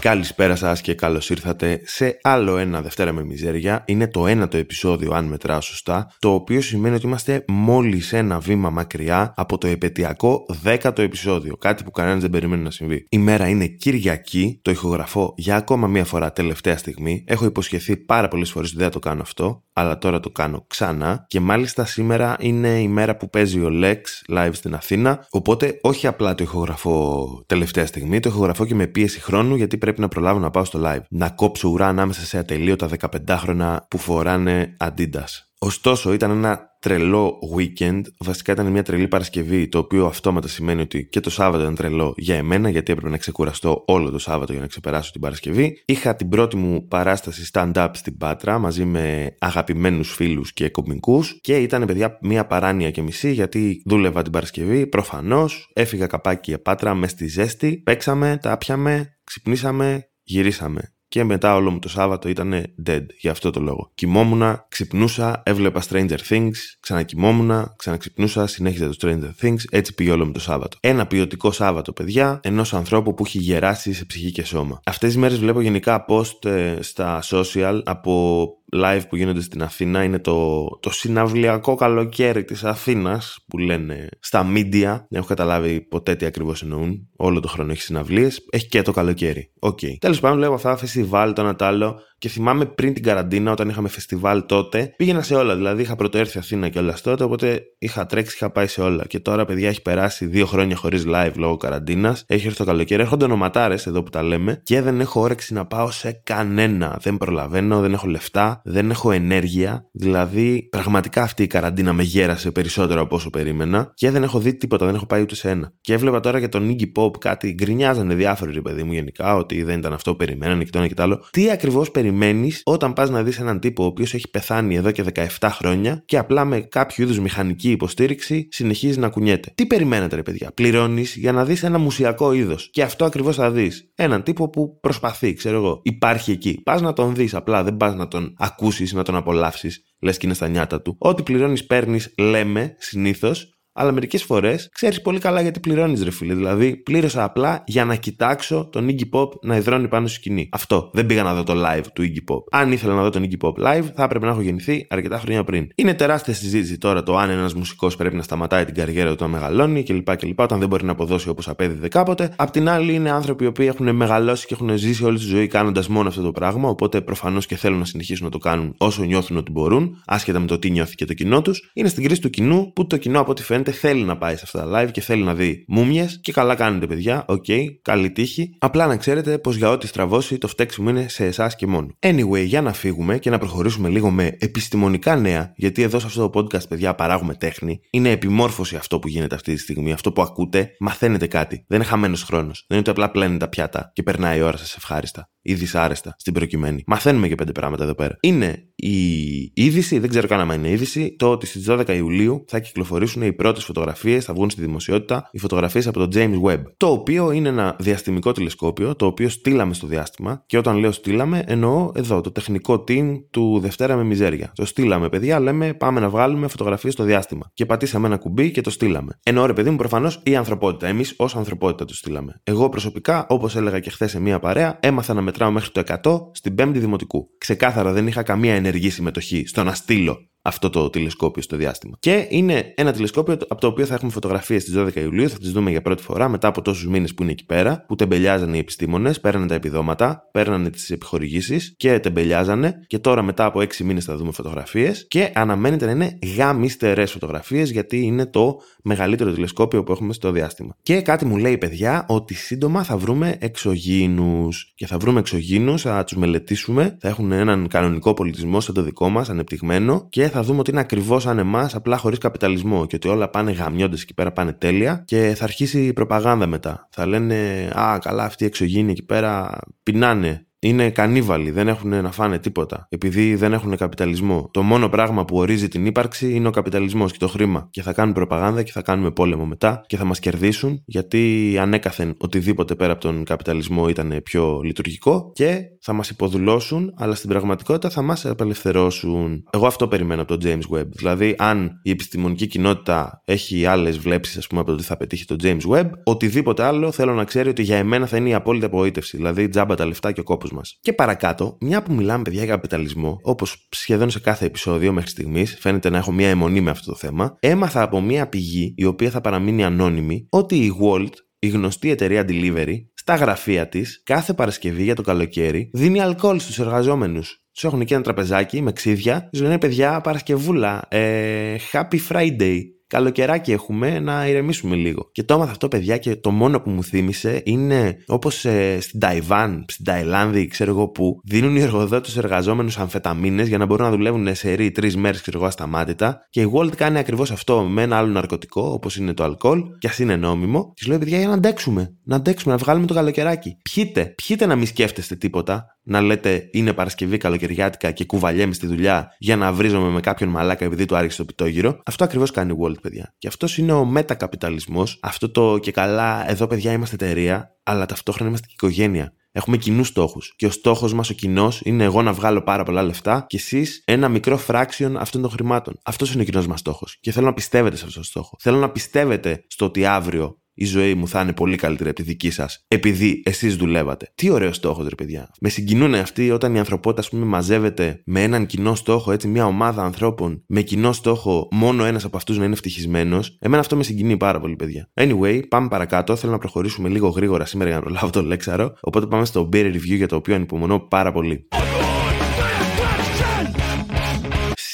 Καλησπέρα σας και καλώς ήρθατε σε άλλο ένα Δευτέρα με Μιζέρια. Είναι το ένατο επεισόδιο, αν μετράω σωστά, το οποίο σημαίνει ότι είμαστε μόλις ένα βήμα μακριά από το επαιτειακό δέκατο επεισόδιο. Κάτι που κανένας δεν περιμένει να συμβεί. Η μέρα είναι Κυριακή, το ηχογραφώ για ακόμα μία φορά τελευταία στιγμή. Έχω υποσχεθεί πάρα πολλές φορές ότι δεν θα το κάνω αυτό, αλλά τώρα το κάνω ξανά. Και μάλιστα σήμερα είναι η μέρα που παίζει ο Lex live στην Αθήνα. Οπότε όχι απλά το ηχογραφώ τελευταία στιγμή, το ηχογραφώ και με πίεση χρόνου γιατί πρέπει να προλάβω να πάω στο live. Να κόψω ουρά ανάμεσα σε ατελείωτα 15 χρόνια που φοράνε Adidas. Ωστόσο, ήταν ένα τρελό weekend. Βασικά ήταν μια τρελή Παρασκευή, το οποίο αυτόματα σημαίνει ότι και το Σάββατο ήταν τρελό για εμένα, γιατί έπρεπε να ξεκουραστώ όλο το Σάββατο για να ξεπεράσω την Παρασκευή. Είχα την πρώτη μου παράσταση stand-up στην Πάτρα μαζί με αγαπημένους φίλους και κομικούς και ήταν, παιδιά, μια παράνοια και μισή, γιατί δούλευα την Παρασκευή. Προφανώς έφυγα καπάκι για Πάτρα μες στη ζέστη, παίξαμε, τα πιαμε, ξυπνήσαμε, γυρίσαμε και μετά όλο μου το Σάββατο ήταν dead για αυτό το λόγο. Κοιμόμουνα, ξυπνούσα, έβλεπα Stranger Things, ξανακοιμόμουνα, ξαναξυπνούσα, συνέχιζα το Stranger Things, έτσι πήγε όλο μου το Σάββατο. Ένα ποιοτικό Σάββατο, παιδιά, ενός ανθρώπου που έχει γεράσει σε ψυχή και σώμα. Αυτές τις μέρες βλέπω γενικά post ε, στα social από live που γίνονται στην Αθήνα είναι το, το συναυλιακό καλοκαίρι της Αθήνας που λένε στα media. Δεν έχω καταλάβει ποτέ τι ακριβώς εννοούν. Όλο το χρόνο έχει συναυλίες. Έχει και το καλοκαίρι. OK. Okay. Τέλος πάντων βλέπω αυτά φεστιβάλ, το ένα το άλλο. Και θυμάμαι πριν την καραντίνα, όταν είχαμε φεστιβάλ τότε, πήγαινα σε όλα. Δηλαδή είχα πρωτοέρθει Αθήνα και όλα τότε, οπότε είχα τρέξει, είχα πάει σε όλα. Και τώρα, παιδιά, έχει περάσει δύο χρόνια χωρίς live λόγω καραντίνας. Έχει έρθει το καλοκαίρι, έρχονται ονοματάρες εδώ που τα λέμε και δεν έχω όρεξη να πάω σε κανένα. Δεν προλαβαίνω, δεν έχω λεφτά, δεν έχω ενέργεια. Δηλαδή, πραγματικά αυτή η καραντίνα με γέρασε περισσότερο από όσο περίμενα και δεν έχω δει τίποτα, δεν έχω πάει ούτε σε ένα. Και έβλεπα τώρα για τον Iggy Pop κάτι γκρινιάζανε διάφοροι ρε παιδί μου γενικά, ότι δεν ήταν αυτό που περιμένανε και το ένα και το άλλο. Τι ακριβώς περιμένανε περιμένεις όταν πας να δεις έναν τύπο ο οποίος έχει πεθάνει εδώ και 17 χρόνια και απλά με κάποιο είδους μηχανική υποστήριξη συνεχίζει να κουνιέται. Τι περιμένετε, ρε παιδιά; Πληρώνεις για να δεις ένα μουσιακό είδος. Και αυτό ακριβώς θα δεις. Έναν τύπο που προσπαθεί, ξέρω εγώ. Υπάρχει εκεί. Πας να τον δεις απλά, δεν πας να τον ακούσεις, να τον απολαύσεις. Λες και είναι στα νιάτα του. Ό,τι πληρώνεις, παίρνεις, λέμε συνήθως αλλά μερικές φορές ξέρεις πολύ καλά γιατί πληρώνεις, ρε φίλε. Δηλαδή, πλήρωσα απλά για να κοιτάξω τον Iggy Pop να υδρώνει πάνω στη σκηνή. Αυτό. Δεν πήγα να δω το live του Iggy Pop. Αν ήθελα να δω τον Iggy Pop live, θα έπρεπε να έχω γεννηθεί αρκετά χρόνια πριν. Είναι τεράστια συζήτηση τώρα το αν ένας μουσικός πρέπει να σταματάει την καριέρα του να μεγαλώνει κλπ. κλπ. Όταν δεν μπορεί να αποδώσει όπως απέδιδε κάποτε. Απ' την άλλη, είναι άνθρωποι οι οποίοι έχουν μεγαλώσει και έχουν ζήσει όλη τη ζωή κάνοντας μόνο αυτό το πράγμα. Οπότε προφανώς και θέλουν να συνεχίσουν να το κάνουν όσο νιώθουν ότι μπορούν, άσχετα με το τι νιώθει και το κοινό τους. Είναι στην κρίση του κοινού που το κοινό από ό,τι φαίνεται θέλει να πάει σε αυτά τα live και θέλει να δει μούμιες. Και καλά κάνετε, παιδιά. OK, okay, καλή τύχη. Απλά να ξέρετε πως για ό,τι στραβώσει το φταίξιμο είναι σε εσάς και μόνο. Anyway, για να φύγουμε και να προχωρήσουμε λίγο με επιστημονικά νέα, γιατί εδώ σε αυτό το podcast, παιδιά, παράγουμε τέχνη. Είναι επιμόρφωση αυτό που γίνεται αυτή τη στιγμή. Αυτό που ακούτε, μαθαίνετε κάτι. Δεν είναι χαμένος χρόνος. Δεν είναι ότι απλά πλένει τα πιάτα και περνάει η ώρα σας ευχάριστα ή δυσάρεστα στην προκειμένη. Μαθαίνουμε και πέντε πράγματα εδώ πέρα. Είναι η είδηση, δεν ξέρω καν αν είναι είδηση, το ότι στις 12 Ιουλίου θα κυκλοφορήσουν οι πρώτες φωτογραφίες, θα βγουν στη δημοσιότητα οι φωτογραφίες από το James Webb. Το οποίο είναι ένα διαστημικό τηλεσκόπιο, το οποίο στείλαμε στο διάστημα. Και όταν λέω στείλαμε, εννοώ εδώ το τεχνικό team του Δευτέρα με Μιζέρια. Το στείλαμε, παιδιά, λέμε πάμε να βγάλουμε φωτογραφίες στο διάστημα. Και πατήσαμε ένα κουμπί και το στείλαμε. Εννοώ, ρε παιδί μου, προφανώς η ανθρωπότητα. Εμείς ως ανθρωπότητα το στείλαμε. Εγώ προσωπικά, όπως έλεγα και χθες σε μία παρέα, έμαθα να μετράω μέχρι το 100 στην 5η Δημοτικού. Ξεκάθαρα δεν είχα καμία ενεργή συμμετοχή στο να στείλω αυτό το τηλεσκόπιο στο διάστημα. Και είναι ένα τηλεσκόπιο από το οποίο θα έχουμε φωτογραφίες στις 12 Ιουλίου, θα τις δούμε για πρώτη φορά μετά από τόσους μήνες που είναι εκεί πέρα, που τεμπελιάζανε οι επιστήμονες, παίρνανε τα επιδόματα, παίρνανε τις επιχορηγήσεις και τεμπελιάζανε. Και τώρα μετά από 6 μήνες θα δούμε φωτογραφίες και αναμένεται να είναι γαμιστερέ φωτογραφίες γιατί είναι το μεγαλύτερο τηλεσκόπιο που έχουμε στο διάστημα. Και κάτι μου λέει, παιδιά, ότι σύντομα θα βρούμε εξωγήνου. Και θα βρούμε εξωγήνου, θα τους μελετήσουμε, θα έχουν έναν κανονικό πολιτισμό σαν το δικό μας, ανεπτυγμένο και θα δούμε ότι είναι ακριβώς σαν εμάς, απλά χωρίς καπιταλισμό και ότι όλα πάνε γαμιώντε εκεί πέρα, πάνε τέλεια και θα αρχίσει η προπαγάνδα μετά. Θα λένε Α, καλά, αυτοί οι εξωγήινοι εκεί πέρα πεινάνε Είναι κανίβαλοι, δεν έχουν να φάνε τίποτα. Επειδή δεν έχουν καπιταλισμό. Το μόνο πράγμα που ορίζει την ύπαρξη είναι ο καπιταλισμός και το χρήμα. Και θα κάνουν προπαγάνδα και θα κάνουμε πόλεμο μετά και θα μας κερδίσουν γιατί ανέκαθεν οτιδήποτε πέρα από τον καπιταλισμό ήταν πιο λειτουργικό και θα μας υποδουλώσουν, αλλά στην πραγματικότητα θα μας απελευθερώσουν. Εγώ αυτό περιμένω από τον James Webb. Δηλαδή, αν η επιστημονική κοινότητα έχει άλλες βλέψεις, ας πούμε, από το τι θα πετύχει το James Webb, οτιδήποτε άλλο θέλω να ξέρει ότι για εμένα θα είναι η απόλυτη απογοήτευση. Δηλαδή, τζάμπα τα λεφτά και ο κόπος μας. Και παρακάτω, μια που μιλάμε, παιδιά, για καπιταλισμό, όπως σχεδόν σε κάθε επεισόδιο μέχρι στιγμής, φαίνεται να έχω μια αιμονή με αυτό το θέμα, έμαθα από μια πηγή, η οποία θα παραμείνει ανώνυμη, ότι η Walt, η γνωστή εταιρεία delivery, στα γραφεία της, κάθε Παρασκευή για το καλοκαίρι, δίνει αλκοόλ στους εργαζόμενους. Τους έχουν εκεί ένα τραπεζάκι με ξύδια. Τους λένε παιδιά, Παρασκευούλα, ε, Happy Friday καλοκαιράκι έχουμε να ηρεμήσουμε λίγο. Και το έμαθα αυτό, παιδιά, και το μόνο που μου θύμισε είναι όπως ε, στην Ταϊβάν, στην Ταϊλάνδη, ξέρω εγώ που δίνουν οι εργοδότες στου εργαζόμενους αμφεταμίνες για να μπορούν να δουλεύουν σε ρί τρεις μέρες, ξέρω εγώ, ασταμάτητα. Και η Walt κάνει ακριβώς αυτό με ένα άλλο ναρκωτικό, όπως είναι το αλκοόλ, και ας είναι νόμιμο. Της λέω, παιδιά, για να αντέξουμε. Να αντέξουμε, να βγάλουμε το καλοκαιράκι. Πιείτε, πιείτε να μην σκέφτεστε τίποτα να λέτε είναι Παρασκευή καλοκαιριάτικα και κουβαλιέμαι στη δουλειά για να βρίζομαι με κάποιον μαλάκα επειδή του άρχισε το πιτόγυρο. Αυτό ακριβώς κάνει η Walt, παιδιά. Και αυτός είναι ο μετακαπιταλισμός. Αυτό το και καλά, εδώ παιδιά είμαστε εταιρεία, αλλά ταυτόχρονα είμαστε και οικογένεια. Έχουμε κοινούς στόχους. Και ο στόχος μας, ο κοινός, είναι εγώ να βγάλω πάρα πολλά λεφτά και εσείς ένα μικρό fraction αυτών των χρημάτων. Αυτός είναι ο κοινός μας στόχος. Και θέλω να πιστεύετε σε αυτό το στόχο. Θέλω να πιστεύετε στο ότι αύριο η ζωή μου θα είναι πολύ καλύτερη από τη δική σας, επειδή εσείς δουλεύατε. Τι ωραίο στόχος, ρε παιδιά. Με συγκινούν αυτοί όταν η ανθρωπότητα, ας πούμε, μαζεύεται με έναν κοινό στόχο, έτσι, μια ομάδα ανθρώπων με κοινό στόχο, μόνο ένας από αυτούς να είναι ευτυχισμένος. Εμένα αυτό με συγκινεί πάρα πολύ, παιδιά. Anyway, πάμε παρακάτω. Θέλω να προχωρήσουμε λίγο γρήγορα σήμερα για να προλάβω το λέξαρο. Οπότε πάμε στο beer review για το οποίο ανυπομονώ πάρα πολύ.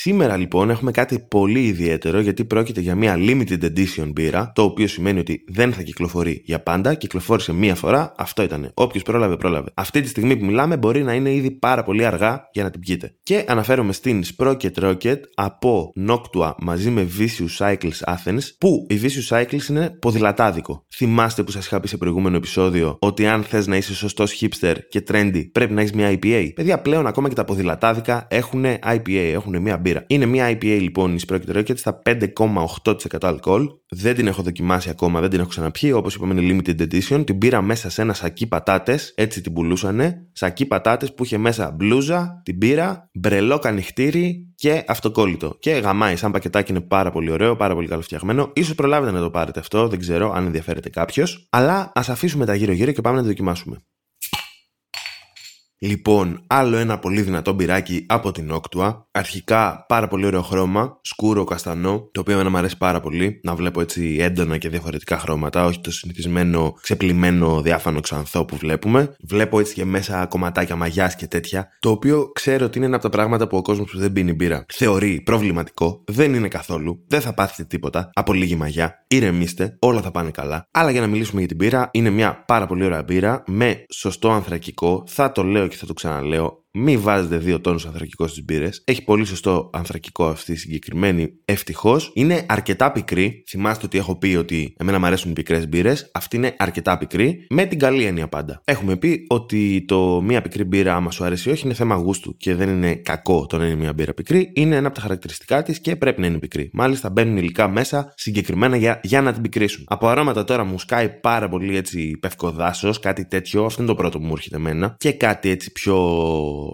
Σήμερα λοιπόν έχουμε κάτι πολύ ιδιαίτερο γιατί πρόκειται για μια limited edition μπύρα, το οποίο σημαίνει ότι δεν θα κυκλοφορεί για πάντα, κυκλοφόρησε μία φορά, αυτό ήταν. Όποιος πρόλαβε, πρόλαβε. Αυτή τη στιγμή που μιλάμε μπορεί να είναι ήδη πάρα πολύ αργά για να την πιείτε. Και αναφέρομαι στην Sprocket Rocket από Noctua μαζί με Vicious Cycles Athens, που η Vicious Cycles είναι ποδηλατάδικο. Θυμάστε που σας είχα πει σε προηγούμενο επεισόδιο ότι αν θες να είσαι σωστός hipster και trendy, πρέπει να έχεις μια IPA. Παιδιά, πλέον ακόμα και τα ποδηλατάδικα έχουν IPA, έχουν μια μπύρα. Είναι μια IPA λοιπόν η Sprocket Rocket στα 5,8% αλκοόλ. Δεν την έχω δοκιμάσει ακόμα, δεν την έχω ξαναπιεί. Όπως είπαμε, είναι limited edition. Την πήρα μέσα σε ένα σακί πατάτες, έτσι την πουλούσανε. Σακί πατάτες που είχε μέσα μπλούζα, την πήρα, μπρελό κανιχτήρι και αυτοκόλλητο. Και γαμάει, σαν πακετάκι είναι πάρα πολύ ωραίο, πάρα πολύ καλοφτιαγμένο. σω προλάβετε να το πάρετε αυτό, δεν ξέρω αν ενδιαφέρεται κάποιος. Αλλά ας αφήσουμε τα γύρω-γύρω και πάμε να το δοκιμάσουμε. Λοιπόν, άλλο ένα πολύ δυνατό μπυράκι από την Όκτουα. Αρχικά πάρα πολύ ωραίο χρώμα, σκούρο καστανό, το οποίο εμένα μου αρέσει πάρα πολύ. Να βλέπω έτσι έντονα και διαφορετικά χρώματα, όχι το συνηθισμένο ξεπλημένο διάφανο ξανθό που βλέπουμε. Βλέπω έτσι και μέσα κομματάκια μαγιάς και τέτοια, το οποίο ξέρω ότι είναι ένα από τα πράγματα που ο κόσμος που δεν πίνει μπύρα θεωρεί προβληματικό. Δεν είναι καθόλου, δεν θα πάθετε τίποτα από λίγη μαγιά. Ηρεμήστε, όλα θα πάνε καλά. Αλλά για να μιλήσουμε για την μπύρα, είναι μια πάρα πολύ ωραία μπύρα με σωστό ανθρακικό. Θα το λέω και θα το ξαναλέω, μην βάζετε δύο τόνους ανθρακικός στις μπύρες. Έχει πολύ σωστό ανθρακικό αυτή η συγκεκριμένη. Ευτυχώς. Είναι αρκετά πικρή. Θυμάστε ότι έχω πει ότι εμένα μου αρέσουν οι πικρές μπύρες. Αυτή είναι αρκετά πικρή. Με την καλή έννοια πάντα. Έχουμε πει ότι το μία πικρή μπύρα, άμα σου αρέσει όχι, είναι θέμα γούστου και δεν είναι κακό το να είναι μία μπύρα πικρή. Είναι ένα από τα χαρακτηριστικά της και πρέπει να είναι πικρή. Μάλιστα μπαίνουν υλικά μέσα συγκεκριμένα για, για να την πικρίσουν. Από αρώματα τώρα μου σκάει πάρα πολύ έτσι πευκοδάσος, κάτι τέτοιο. Αυτό είναι το πρώτο που μου έρχεται εμένα. Και κάτι έτσι πιο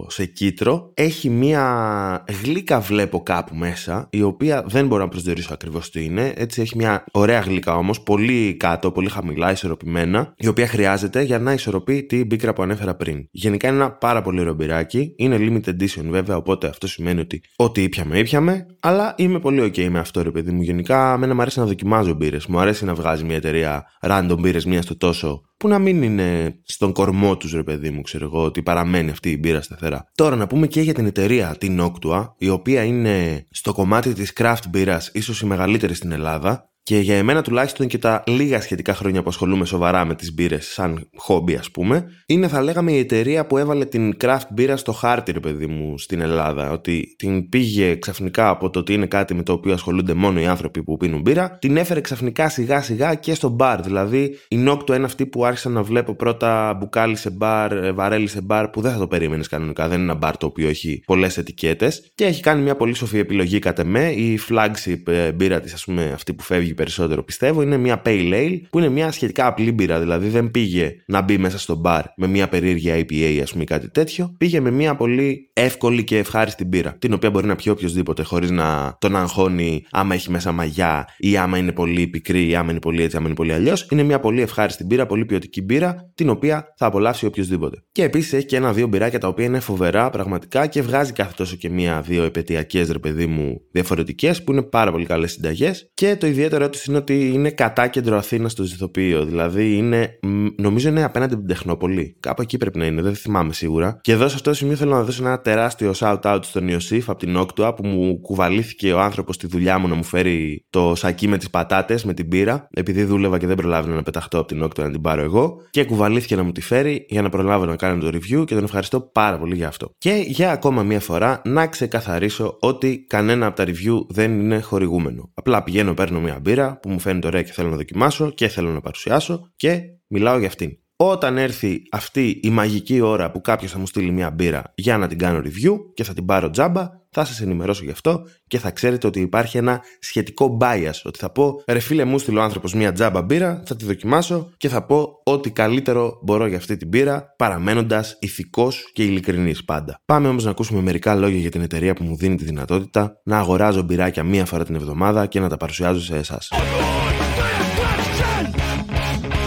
σε κίτρο. Έχει μία γλύκα βλέπω κάπου μέσα η οποία δεν μπορώ να προσδιορίσω ακριβώς τι είναι. Έτσι έχει μια ωραία γλύκα όμως πολύ κάτω, πολύ χαμηλά, ισορροπημένα η οποία χρειάζεται για να ισορροπεί την πίκρα που ανέφερα πριν. Γενικά είναι ένα πάρα πολύ ωραίο μπυράκι. Είναι limited edition βέβαια οπότε αυτό σημαίνει ότι ό,τι ήπιαμε ήπιαμε αλλά είμαι πολύ ok με αυτό ρε παιδί μου. Γενικά μένα μου αρέσει να δοκιμάζω μπύρες. Μου αρέσει να βγάζει μια εταιρεία random μπύρες μία στο τόσο που να μην είναι στον κορμό τους, ρε παιδί μου, ξέρω εγώ, ότι παραμένει αυτή η μπύρα σταθερά. Τώρα να πούμε και για την εταιρεία, την Noctua, η οποία είναι στο κομμάτι της craft μπύρας ίσως η μεγαλύτερη στην Ελλάδα. Και για εμένα τουλάχιστον και τα λίγα σχετικά χρόνια που ασχολούμαι σοβαρά με τις μπύρες σαν χόμπι ας πούμε, είναι θα λέγαμε η εταιρεία που έβαλε την craft μπύρα στο χάρτη ρε παιδί μου στην Ελλάδα. Ότι την πήγε ξαφνικά από το ότι είναι κάτι με το οποίο ασχολούνται μόνο οι άνθρωποι που πίνουν μπύρα, την έφερε ξαφνικά σιγά σιγά και στο μπαρ. Δηλαδή η Νόκτο είναι αυτή που άρχισα να βλέπω πρώτα μπουκάλι σε μπαρ, ε, βαρέλι σε μπαρ που δεν θα το περίμενες κανονικά. Δεν είναι ένα μπαρ το οποίο έχει πολλές ετικέτες και έχει κάνει μια πολύ σοφή επιλογή κατά με. Η flagship ε, μπύρα της, ας πούμε, αυτή που φεύγει περισσότερο πιστεύω, είναι μια pale ale που είναι μια σχετικά απλή μπύρα. Δηλαδή δεν πήγε να μπει μέσα στο μπαρ με μια περίεργη IPA, ας πούμε, κάτι τέτοιο. Πήγε με μια πολύ εύκολη και ευχάριστη μπύρα. Την οποία μπορεί να πιει οποιοδήποτε χωρίς να τον αγχώνει άμα έχει μέσα μαγιά ή άμα είναι πολύ πικρή ή άμα είναι πολύ έτσι, άμα είναι πολύ αλλιώς. Είναι μια πολύ ευχάριστη μπύρα, πολύ ποιοτική μπύρα, την οποία θα απολαύσει οποιοδήποτε. Και επίσης έχει και ένα-δύο μπυράκια τα οποία είναι φοβερά πραγματικά και βγάζει κάθε τόσο και μία-δύο επαιτειακές ρε παιδί μου διαφορετικές που είναι πάρα πολύ καλές συνταγές. Και το ιδιαίτερο του είναι ότι είναι κατά κέντρο Αθήνα στο Ζηθοποιείο. Δηλαδή είναι, νομίζω είναι απέναντι από την Τεχνόπολη. Κάπου εκεί πρέπει να είναι, δεν θυμάμαι σίγουρα. Και εδώ σε αυτό το σημείο θέλω να δώσω ένα τεράστιο shout out στον Ιωσήφ από την Όκτουα που μου κουβαλήθηκε ο άνθρωπος στη δουλειά μου να μου φέρει το σακί με τις πατάτες, με την πύρα, επειδή δούλευα και δεν προλάβαινα να πεταχτώ από την Όκτουα να την πάρω εγώ. Και κουβαλήθηκε να μου τη φέρει για να προλάβω να κάνω το review και τον ευχαριστώ πάρα πολύ για αυτό. Και για ακόμα μία φορά να ξεκαθαρίσω ότι κανένα από τα review δεν είναι χορηγούμενο. Απλά πηγαίνω, παίρνω μία μπύρα που μου φαίνεται ωραία και θέλω να δοκιμάσω και θέλω να παρουσιάσω και μιλάω για αυτήν. Όταν έρθει αυτή η μαγική ώρα που κάποιος θα μου στείλει μια μπύρα για να την κάνω review και θα την πάρω τζάμπα, θα σας ενημερώσω γι' αυτό και θα ξέρετε ότι υπάρχει ένα σχετικό bias. Ότι θα πω, ρε φίλε μου, στείλω άνθρωπος μια τζάμπα μπύρα, θα τη δοκιμάσω και θα πω ό,τι καλύτερο μπορώ για αυτή την μπύρα, παραμένοντας ηθικός και ειλικρινής πάντα. Πάμε όμως να ακούσουμε μερικά λόγια για την εταιρεία που μου δίνει τη δυνατότητα να αγοράζω μπυράκια μία φορά την εβδομάδα και να τα παρουσιάζω σε εσάς.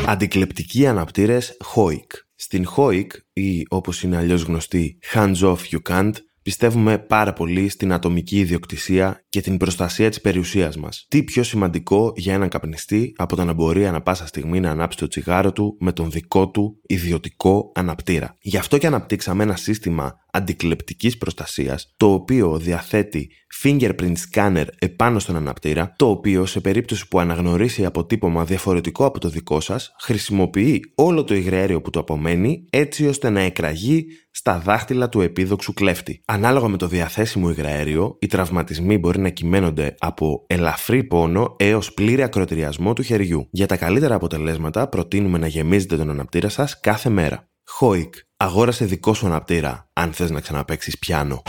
Αντικλεπτικοί αναπτήρες HOIC. Στην HOIC ή όπως είναι αλλιώς γνωστή Hands Off You Can't πιστεύουμε πάρα πολύ στην ατομική ιδιοκτησία και την προστασία της περιουσίας μας. Τι πιο σημαντικό για έναν καπνιστή από το να μπορεί ανα πάσα στιγμή να ανάψει το τσιγάρο του με τον δικό του ιδιωτικό αναπτήρα. Γι' αυτό και αναπτύξαμε ένα σύστημα αντικλεπτικής προστασίας το οποίο διαθέτει fingerprint scanner επάνω στον αναπτήρα το οποίο σε περίπτωση που αναγνωρίσει αποτύπωμα διαφορετικό από το δικό σας χρησιμοποιεί όλο το υγραέριο που του απομένει έτσι ώστε να εκραγεί στα δάχτυλα του επίδοξου κλέφτη. Ανάλογα με το διαθέσιμο υγραέριο, οι τραυματισμοί μπορεί να κυμαίνονται από ελαφρύ πόνο έως πλήρη ακροτηριασμό του χεριού. Για τα καλύτερα αποτελέσματα, προτείνουμε να γεμίζετε τον αναπτήρα σας κάθε μέρα. Χόικ. Αγόρασε δικό σου αναπτήρα, αν θες να ξαναπέξεις πιάνο.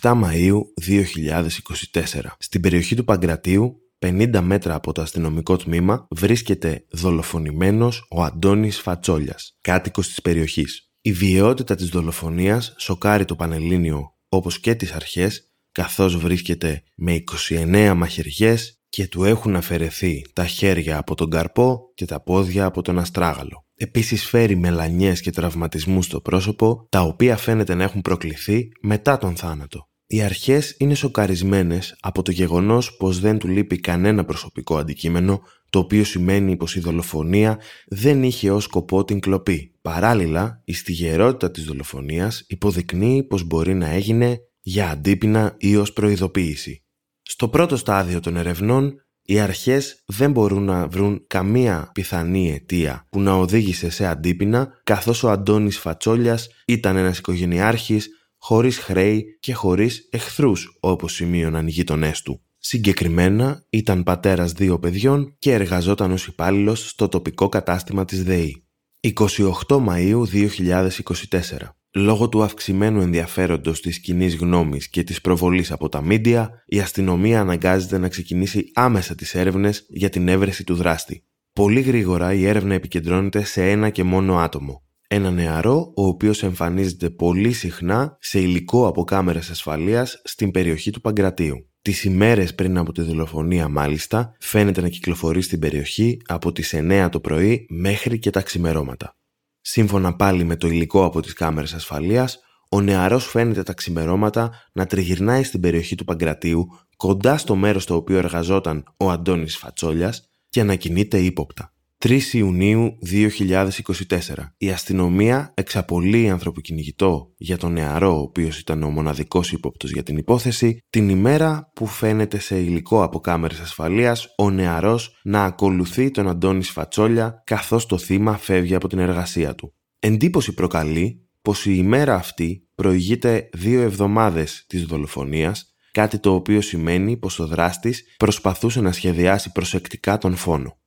27 Μαΐου 2024. Στην περιοχή του Παγκρατίου 50 μέτρα από το αστυνομικό τμήμα βρίσκεται δολοφονημένος ο Αντώνης Φατσόλιας, κάτοικος της περιοχής. Η βιαιότητα της δολοφονίας σοκάρει το Πανελλήνιο όπως και τις αρχές καθώς βρίσκεται με 29 μαχαιριές και του έχουν αφαιρεθεί τα χέρια από τον καρπό και τα πόδια από τον αστράγαλο. Επίσης φέρει μελανιές και τραυματισμούς στο πρόσωπο τα οποία φαίνεται να έχουν προκληθεί μετά τον θάνατο. Οι αρχές είναι σοκαρισμένες από το γεγονός πως δεν του λείπει κανένα προσωπικό αντικείμενο, το οποίο σημαίνει πως η δολοφονία δεν είχε ως σκοπό την κλοπή. Παράλληλα, η στιγερότητα της δολοφονίας υποδεικνύει πως μπορεί να έγινε για αντίπεινα ή ως προειδοποίηση. Στο πρώτο στάδιο των ερευνών, οι αρχές δεν μπορούν να βρουν καμία πιθανή αιτία που να οδήγησε σε αντίπεινα, καθώς ο Αντώνης Φατσόλιας ήταν ένας οικογενειάρχης χωρίς χρέη και χωρίς εχθρούς όπως σημείωναν οι γείτονέ του. Συγκεκριμένα ήταν πατέρας δύο παιδιών και εργαζόταν ως υπάλληλος στο τοπικό κατάστημα της ΔΕΗ. 28 Μαΐου 2024 Λόγω του αυξημένου ενδιαφέροντος της κοινή γνώμης και της προβολής από τα μίντια, η αστυνομία αναγκάζεται να ξεκινήσει άμεσα τις έρευνες για την έβρεση του δράστη. Πολύ γρήγορα η έρευνα επικεντρώνεται σε ένα και μόνο άτομο, ένα νεαρό ο οποίος εμφανίζεται πολύ συχνά σε υλικό από κάμερες ασφαλείας στην περιοχή του Παγκρατίου. Τις ημέρες πριν από τη δολοφονία μάλιστα φαίνεται να κυκλοφορεί στην περιοχή από τις 9 το πρωί μέχρι και τα ξημερώματα. Σύμφωνα πάλι με το υλικό από τις κάμερες ασφαλείας, ο νεαρός φαίνεται τα ξημερώματα να τριγυρνάει στην περιοχή του Παγκρατίου κοντά στο μέρος στο οποίο εργαζόταν ο Αντώνης Φατσόλιας και να κινείται ύποπτα. 3 Ιουνίου 2024. Η αστυνομία εξαπολύει ανθρωποκυνηγητό για τον νεαρό, ο οποίος ήταν ο μοναδικός ύποπτος για την υπόθεση, την ημέρα που φαίνεται σε υλικό από κάμερες ασφαλείας ο νεαρός να ακολουθεί τον Αντώνης Σφατσόλια καθώς το θύμα φεύγει από την εργασία του. Εντύπωση προκαλεί πως η ημέρα αυτή προηγείται δύο εβδομάδες της δολοφονίας, κάτι το οποίο σημαίνει πως ο δράστης προσπαθούσε να σχεδιάσει προσεκτικά τον φόνο.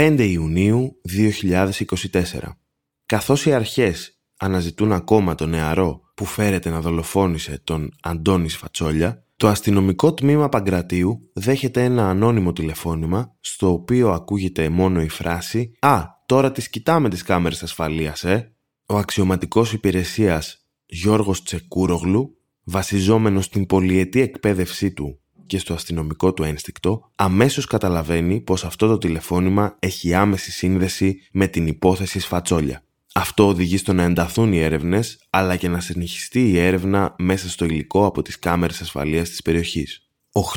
5 Ιουνίου 2024. Καθώς οι αρχές αναζητούν ακόμα τον νεαρό που φέρεται να δολοφόνησε τον Αντώνης Φατσόλια, το αστυνομικό τμήμα Παγκρατίου δέχεται ένα ανώνυμο τηλεφώνημα στο οποίο ακούγεται μόνο η φράση «Α, τώρα τις κοιτάμε τις κάμερες ασφαλείας, ε». Ο αξιωματικός υπηρεσίας Γιώργος Τσεκούρογλου, βασιζόμενος στην πολυετή εκπαίδευσή του και στο αστυνομικό του ένστικτο, αμέσως καταλαβαίνει πως αυτό το τηλεφώνημα έχει άμεση σύνδεση με την υπόθεση Σφατσόλια. Αυτό οδηγεί στο να ενταθούν οι έρευνες, αλλά και να συνεχιστεί η έρευνα μέσα στο υλικό από τις κάμερες ασφαλείας της περιοχής.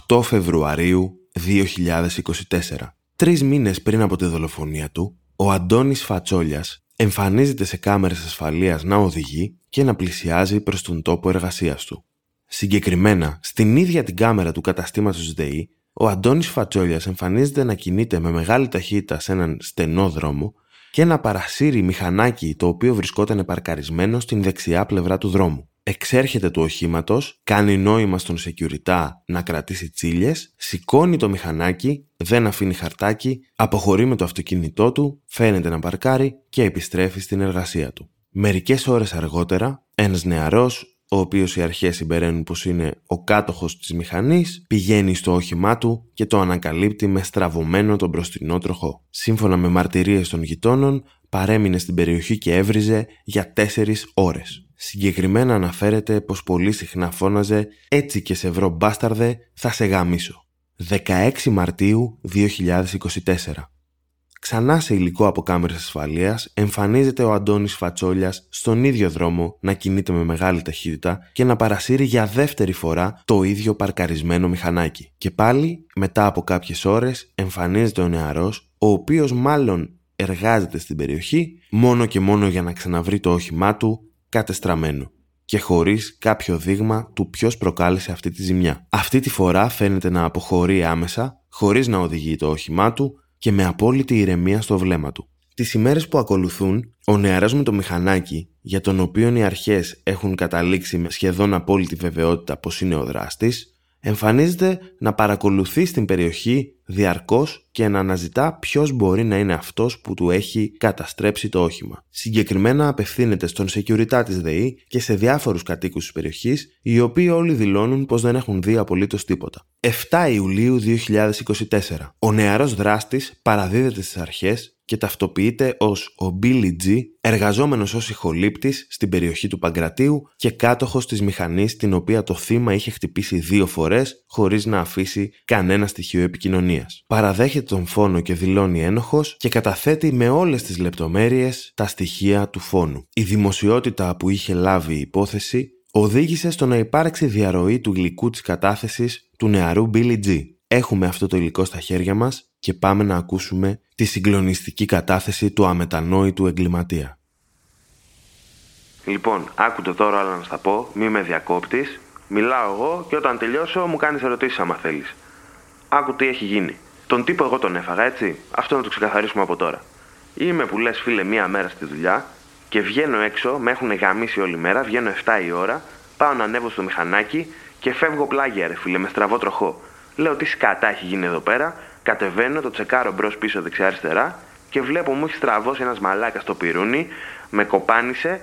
8 Φεβρουαρίου 2024. Τρεις μήνες πριν από τη δολοφονία του, ο Αντώνης Φατσόλιας εμφανίζεται σε κάμερες ασφαλείας να οδηγεί και να πλησιάζει προς τον τόπο εργασίας του. Συγκεκριμένα, στην ίδια την κάμερα του καταστήματος ΔΕΗ, ο Αντώνης Φατσόλιας εμφανίζεται να κινείται με μεγάλη ταχύτητα σε έναν στενό δρόμο και να παρασύρει μηχανάκι το οποίο βρισκόταν παρκαρισμένο στην δεξιά πλευρά του δρόμου. Εξέρχεται του οχήματος, κάνει νόημα στον security να κρατήσει τσίλε, σηκώνει το μηχανάκι, δεν αφήνει χαρτάκι, αποχωρεί με το αυτοκίνητό του, φαίνεται να παρκάρει και επιστρέφει στην εργασία του. Μερικές ώρες αργότερα, ένας νεαρός ο οποίος οι αρχές συμπεραίνουν πως είναι ο κάτοχος της μηχανής, πηγαίνει στο όχημά του και το ανακαλύπτει με στραβωμένο τον μπροστινό τροχό. Σύμφωνα με μαρτυρίες των γειτόνων, παρέμεινε στην περιοχή και έβριζε για 4 ώρες. Συγκεκριμένα αναφέρεται πως πολύ συχνά φώναζε «Έτσι και σε βρω μπάσταρδε, θα σε γαμίσω». 16 Μαρτίου 2024 Ξανά σε υλικό από κάμερες ασφαλείας εμφανίζεται ο Αντώνης Φατσόλιας στον ίδιο δρόμο να κινείται με μεγάλη ταχύτητα και να παρασύρει για δεύτερη φορά το ίδιο παρκαρισμένο μηχανάκι. Και πάλι μετά από κάποιες ώρες εμφανίζεται ο νεαρός ο οποίος μάλλον εργάζεται στην περιοχή μόνο και μόνο για να ξαναβρει το όχημά του κατεστραμμένο και χωρίς κάποιο δείγμα του ποιος προκάλεσε αυτή τη ζημιά. Αυτή τη φορά φαίνεται να αποχωρεί άμεσα, χωρίς να οδηγεί το όχημά του και με απόλυτη ηρεμία στο βλέμμα του. Τις ημέρες που ακολουθούν, ο νεαρός με το μηχανάκι, για τον οποίο οι αρχές έχουν καταλήξει με σχεδόν απόλυτη βεβαιότητα πως είναι ο δράστης, εμφανίζεται να παρακολουθεί στην περιοχή διαρκώς και να αναζητά ποιος μπορεί να είναι αυτός που του έχει καταστρέψει το όχημα. Συγκεκριμένα απευθύνεται στον security της ΔΕΗ και σε διάφορους κατοίκους της περιοχής, οι οποίοι όλοι δηλώνουν πως δεν έχουν δει απολύτως τίποτα. 7 Ιουλίου 2024. Ο νεαρός δράστης παραδίδεται στις αρχές και ταυτοποιείται ως ο Billy G, εργαζόμενος ως ηχολήπτης στην περιοχή του Παγκρατίου και κάτοχος της μηχανής την οποία το θύμα είχε χτυπήσει δύο φορές χωρίς να αφήσει κανένα στοιχείο επικοινωνίας. Παραδέχεται τον φόνο και δηλώνει ένοχος και καταθέτει με όλες τις λεπτομέρειες τα στοιχεία του φόνου. Η δημοσιότητα που είχε λάβει η υπόθεση οδήγησε στο να υπάρξει διαρροή του υλικού της κατάθεσης του νεαρού Billy G. Έχουμε αυτό το υλικό στα χέρια μας και πάμε να ακούσουμε τη συγκλονιστική κατάθεση του αμετανόητου εγκληματία. Λοιπόν, άκουτε τώρα όλα να στα πω, μη με διακόπτεις. Μιλάω εγώ και όταν τελειώσω μου κάνεις ερωτήσεις άμα θέλεις. Άκου τι έχει γίνει. Τον τύπο εγώ τον έφαγα, έτσι. Αυτό να το ξεκαθαρίσουμε από τώρα. Είμαι που λες φίλε μία μέρα στη δουλειά και βγαίνω έξω, με έχουν γαμίσει όλη μέρα, βγαίνω 7 η ώρα, πάω να ανέβω στο μηχανάκι και φεύγω πλάγια ρε φίλε, με στραβό τροχό. Λέω τι σκατά έχει γίνει εδώ πέρα, Κατεβαίνω, το τσεκάρω μπρος πίσω δεξιά-αριστερά και βλέπω μου έχει στραβώσει ένας μαλάκας στο πιρούνι, με κοπάνισε,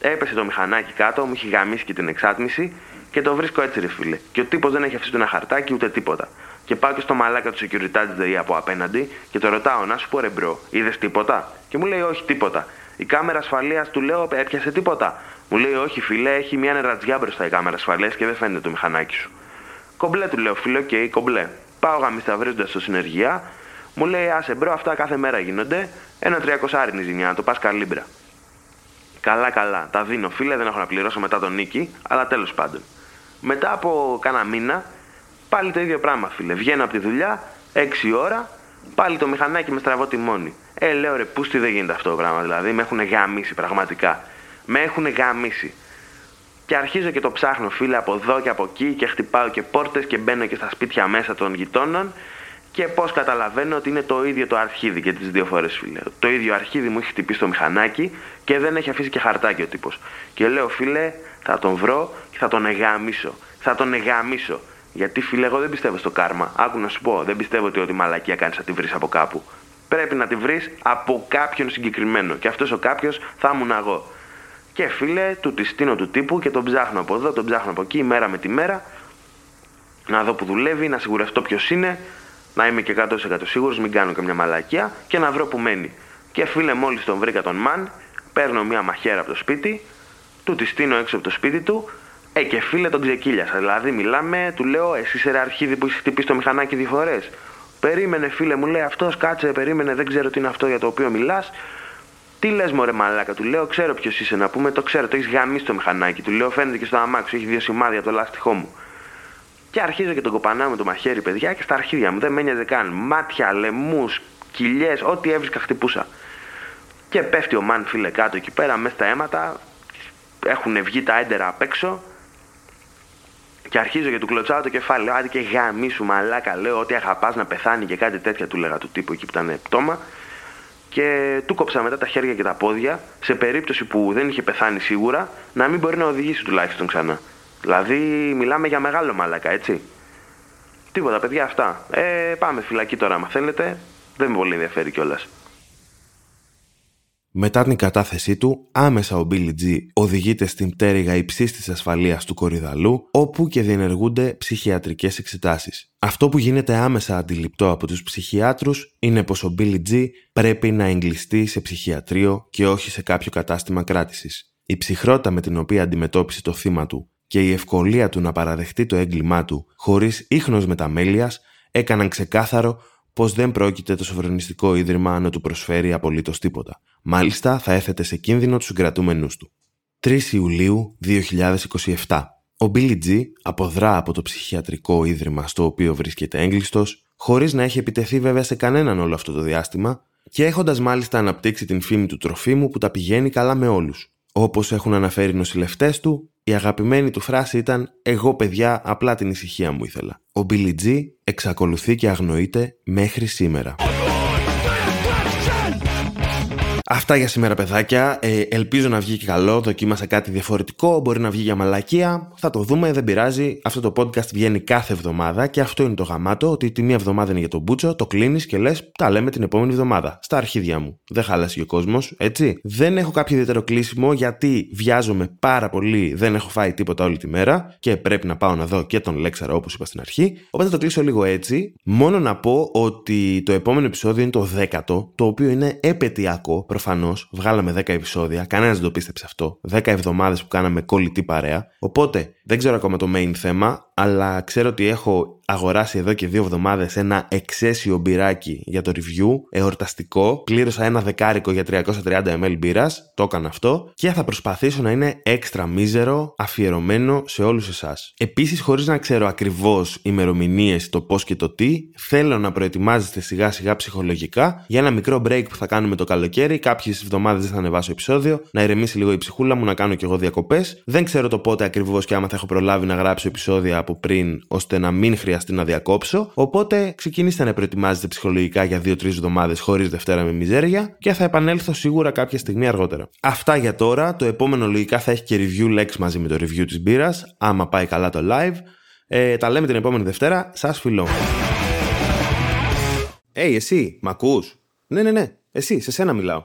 έπεσε το μηχανάκι κάτω, μου έχει γαμήσει και την εξάτμιση και το βρίσκω έτσι ρε φίλε. Και ο τύπος δεν έχει αφήσει ένα χαρτάκι ούτε τίποτα. Και πάω και στο μαλάκα του security της ΔΕΗ από απέναντι και το ρωτάω να σου πω ρε bro, είδες τίποτα; Και μου λέει όχι τίποτα. Η κάμερα ασφαλείας του λέω έπιασε τίποτα. Μου λέει όχι φίλε, έχει μια νεραντζιά μπροστά η κάμερα ασφαλείας και δεν φαίνεται το μηχανάκι σου. Κομπλέ του λέω φίλε, OK, okay, κομπλέ. Πάω γαμωσταυρίζοντας στο συνεργείο, μου λέει άσε bro, αυτά κάθε μέρα γίνονται. Ένα τριακοσάρι ζημιά, το πας καλύμπρα. Καλά, καλά, τα δίνω φίλε, δεν έχω να πληρώσω μετά το νοίκι, αλλά τέλος πάντων. Μετά από κάνα μήνα, πάλι το ίδιο πράγμα φίλε. Βγαίνω από τη δουλειά, 6 ώρα, Πάλι το μηχανάκι με στραβό τιμόνι. Ε, λέω ρε, πούστη δεν γίνεται αυτό το πράγμα. Δηλαδή, με έχουν γαμίσει πραγματικά. Με έχουν γαμίσει. Και αρχίζω και το ψάχνω, φίλε, από εδώ και από εκεί και χτυπάω και πόρτες και μπαίνω και στα σπίτια μέσα των γειτόνων. Και πώς καταλαβαίνω ότι είναι το ίδιο το αρχίδι και τις δύο φορές, φίλε. Το ίδιο αρχίδι μου έχει χτυπήσει το μηχανάκι και δεν έχει αφήσει και χαρτάκι ο τύπος. Και λέω, φίλε, θα τον βρω και θα τον εγάμισω. Θα τον εγάμισω. Γιατί φίλε, εγώ δεν πιστεύω στο κάρμα. Άκου να σου πω, δεν πιστεύω ότι ό,τι μαλακία κάνεις θα τη βρεις από κάπου. Πρέπει να τη βρεις από κάποιον συγκεκριμένο. Και αυτός ο κάποιος θα ήμουν εγώ. Και φίλε, του τη στείνω του τύπου και τον ψάχνω από εδώ, τον ψάχνω από εκεί, μέρα με τη μέρα. Να δω που δουλεύει, να σιγουρευτώ ποιος είναι, να είμαι και 100% σίγουρος, μην κάνω καμιά μαλακία και να βρω που μένει. Και φίλε, μόλις τον βρήκα τον Μαν, παίρνω μια μαχαίρα από το σπίτι, του τη στείνω έξω από το σπίτι του ε, και φίλε τον ξεκύλιασα. Δηλαδή, μιλάμε, του λέω, εσύ είσαι αρχίδι που έχει χτυπήσει το μηχανάκι δύο φορές. Περίμενε, φίλε, μου λέει αυτός, κάτσε, περίμενε, δεν ξέρω τι είναι αυτό για το οποίο μιλάς. Τι λες, Μωρέ Μαλάκα, του λέω, ξέρω ποιος είσαι να πούμε, το ξέρω, το έχεις γαμίσει το μηχανάκι. Του λέω, φαίνεται και στο αμάξι, έχει δύο σημάδια από το λάστιχό μου. Και αρχίζω και τον κοπανάω με το μαχαίρι, παιδιά, και στα αρχίδια μου δεν με νοιάζει καν. Μάτια, λαιμού, κοιλιές, ό,τι έβρισκα χτυπούσα. Και πέφτει ο Μαν, φίλε, κάτω εκεί πέρα, μέσα στα αίματα. Έχουν βγει τα έντερα απ' έξω. Και αρχίζω και του κλωτσάω το κεφάλι. Λέω, άντε και γάμι σου μαλάκα. Λέω ότι αγαπάς να πεθάνει και κάτι τέτοια του λέγα του τύπου εκεί που ήταν πτώμα. Και του κόψα μετά τα χέρια και τα πόδια, σε περίπτωση που δεν είχε πεθάνει σίγουρα, να μην μπορεί να οδηγήσει τουλάχιστον ξανά. Δηλαδή, μιλάμε για μεγάλο μαλάκα, έτσι. Τίποτα, παιδιά, αυτά. Ε, πάμε φυλακή τώρα, άμα θέλετε. Δεν με πολύ ενδιαφέρει κιόλας. Μετά την κατάθεσή του, άμεσα ο Billy G οδηγείται στην πτέρυγα υψής της ασφαλείας του Κορυδαλού, όπου και διενεργούνται ψυχιατρικές εξετάσεις. Αυτό που γίνεται άμεσα αντιληπτό από τους ψυχιάτρους είναι πως ο Billy G πρέπει να εγκλειστεί σε ψυχιατρίο και όχι σε κάποιο κατάστημα κράτησης. Η ψυχρότητα με την οποία αντιμετώπισε το θύμα του και η ευκολία του να παραδεχτεί το έγκλημά του χωρίς ίχνος μεταμέλειας έκαναν ξεκάθαρο πως δεν πρόκειται το σοφρονιστικό ίδρυμα να του προσφέρει απολύτως τίποτα. Μάλιστα, θα έθετε σε κίνδυνο τους συγκρατούμενους του. 3 Ιουλίου 2027. Ο Billy G αποδρά από το ψυχιατρικό ίδρυμα στο οποίο βρίσκεται έγκλειστος, χωρίς να έχει επιτεθεί βέβαια σε κανέναν όλο αυτό το διάστημα και έχοντας μάλιστα αναπτύξει την φήμη του τροφίμου που τα πηγαίνει καλά με όλους. Όπως έχουν αναφέρει οι νοσηλευτές του, η αγαπημένη του φράση ήταν «Εγώ παιδιά απλά την ησυχία μου ήθελα». Ο Billy G εξακολουθεί και αγνοείται μέχρι σήμερα. Αυτά για σήμερα, παιδάκια. Ε, ελπίζω να βγει και καλό. Δοκίμασα κάτι διαφορετικό. Μπορεί να βγει για μαλακία. Θα το δούμε, δεν πειράζει. Αυτό το podcast βγαίνει κάθε εβδομάδα και αυτό είναι το γαμάτο. Ότι τη μία εβδομάδα είναι για τον Μπούτσο, το κλείνεις και λες, τα λέμε την επόμενη εβδομάδα. Στα αρχίδια μου. Δεν χάλασε ο κόσμος, έτσι. Δεν έχω κάποιο ιδιαίτερο κλείσιμο γιατί βιάζομαι πάρα πολύ. Δεν έχω φάει τίποτα όλη τη μέρα και πρέπει να πάω να δω και τον Λέξαρο όπως είπα στην αρχή. Οπότε θα το κλείσω λίγο έτσι. Μόνο να πω ότι το επόμενο επεισόδιο είναι το 10ο, το οποίο είναι επαιτειακό προφανώς. Βγάλαμε 10 επεισόδια. Κανένας δεν το πίστεψε αυτό. 10 εβδομάδες που κάναμε κολλητή παρέα. Οπότε δεν ξέρω ακόμα το main θέμα, αλλά ξέρω ότι έχω αγοράσει εδώ και δύο εβδομάδες ένα εξαίσιο μπυράκι για το review, εορταστικό. Πλήρωσα ένα δεκάρικο για 330 ml μπύρας, το έκανα αυτό και θα προσπαθήσω να είναι έξτρα μίζερο, αφιερωμένο σε όλους εσάς. Επίσης, χωρίς να ξέρω ακριβώς ημερομηνίες, το πώς και το τι, θέλω να προετοιμάζεστε σιγά σιγά ψυχολογικά για ένα μικρό break που θα κάνουμε το καλοκαίρι. Κάποιες εβδομάδες δεν θα ανεβάσω επεισόδιο, να ηρεμήσει λίγο η ψυχούλα μου, να κάνω κι εγώ διακοπές. Δεν ξέρω το πότε ακριβώς και άμα θα έχω προλάβει να γράψω επεισόδια από πριν, ώστε να μην χρειαστεί να διακόψω. Οπότε ξεκινήστε να προετοιμάζετε ψυχολογικά για 2-3 εβδομάδες χωρίς Δευτέρα με μιζέρια και θα επανέλθω σίγουρα κάποια στιγμή αργότερα. Αυτά για τώρα. Το επόμενο λογικά θα έχει και review Lex μαζί με το review της μπύρας, άμα πάει καλά το live. Ε, τα λέμε την επόμενη Δευτέρα. Σας φιλώ. Hey, εσύ, μ' ακούς; Ναι, ναι, ναι. Εσύ, σε σένα μιλάω.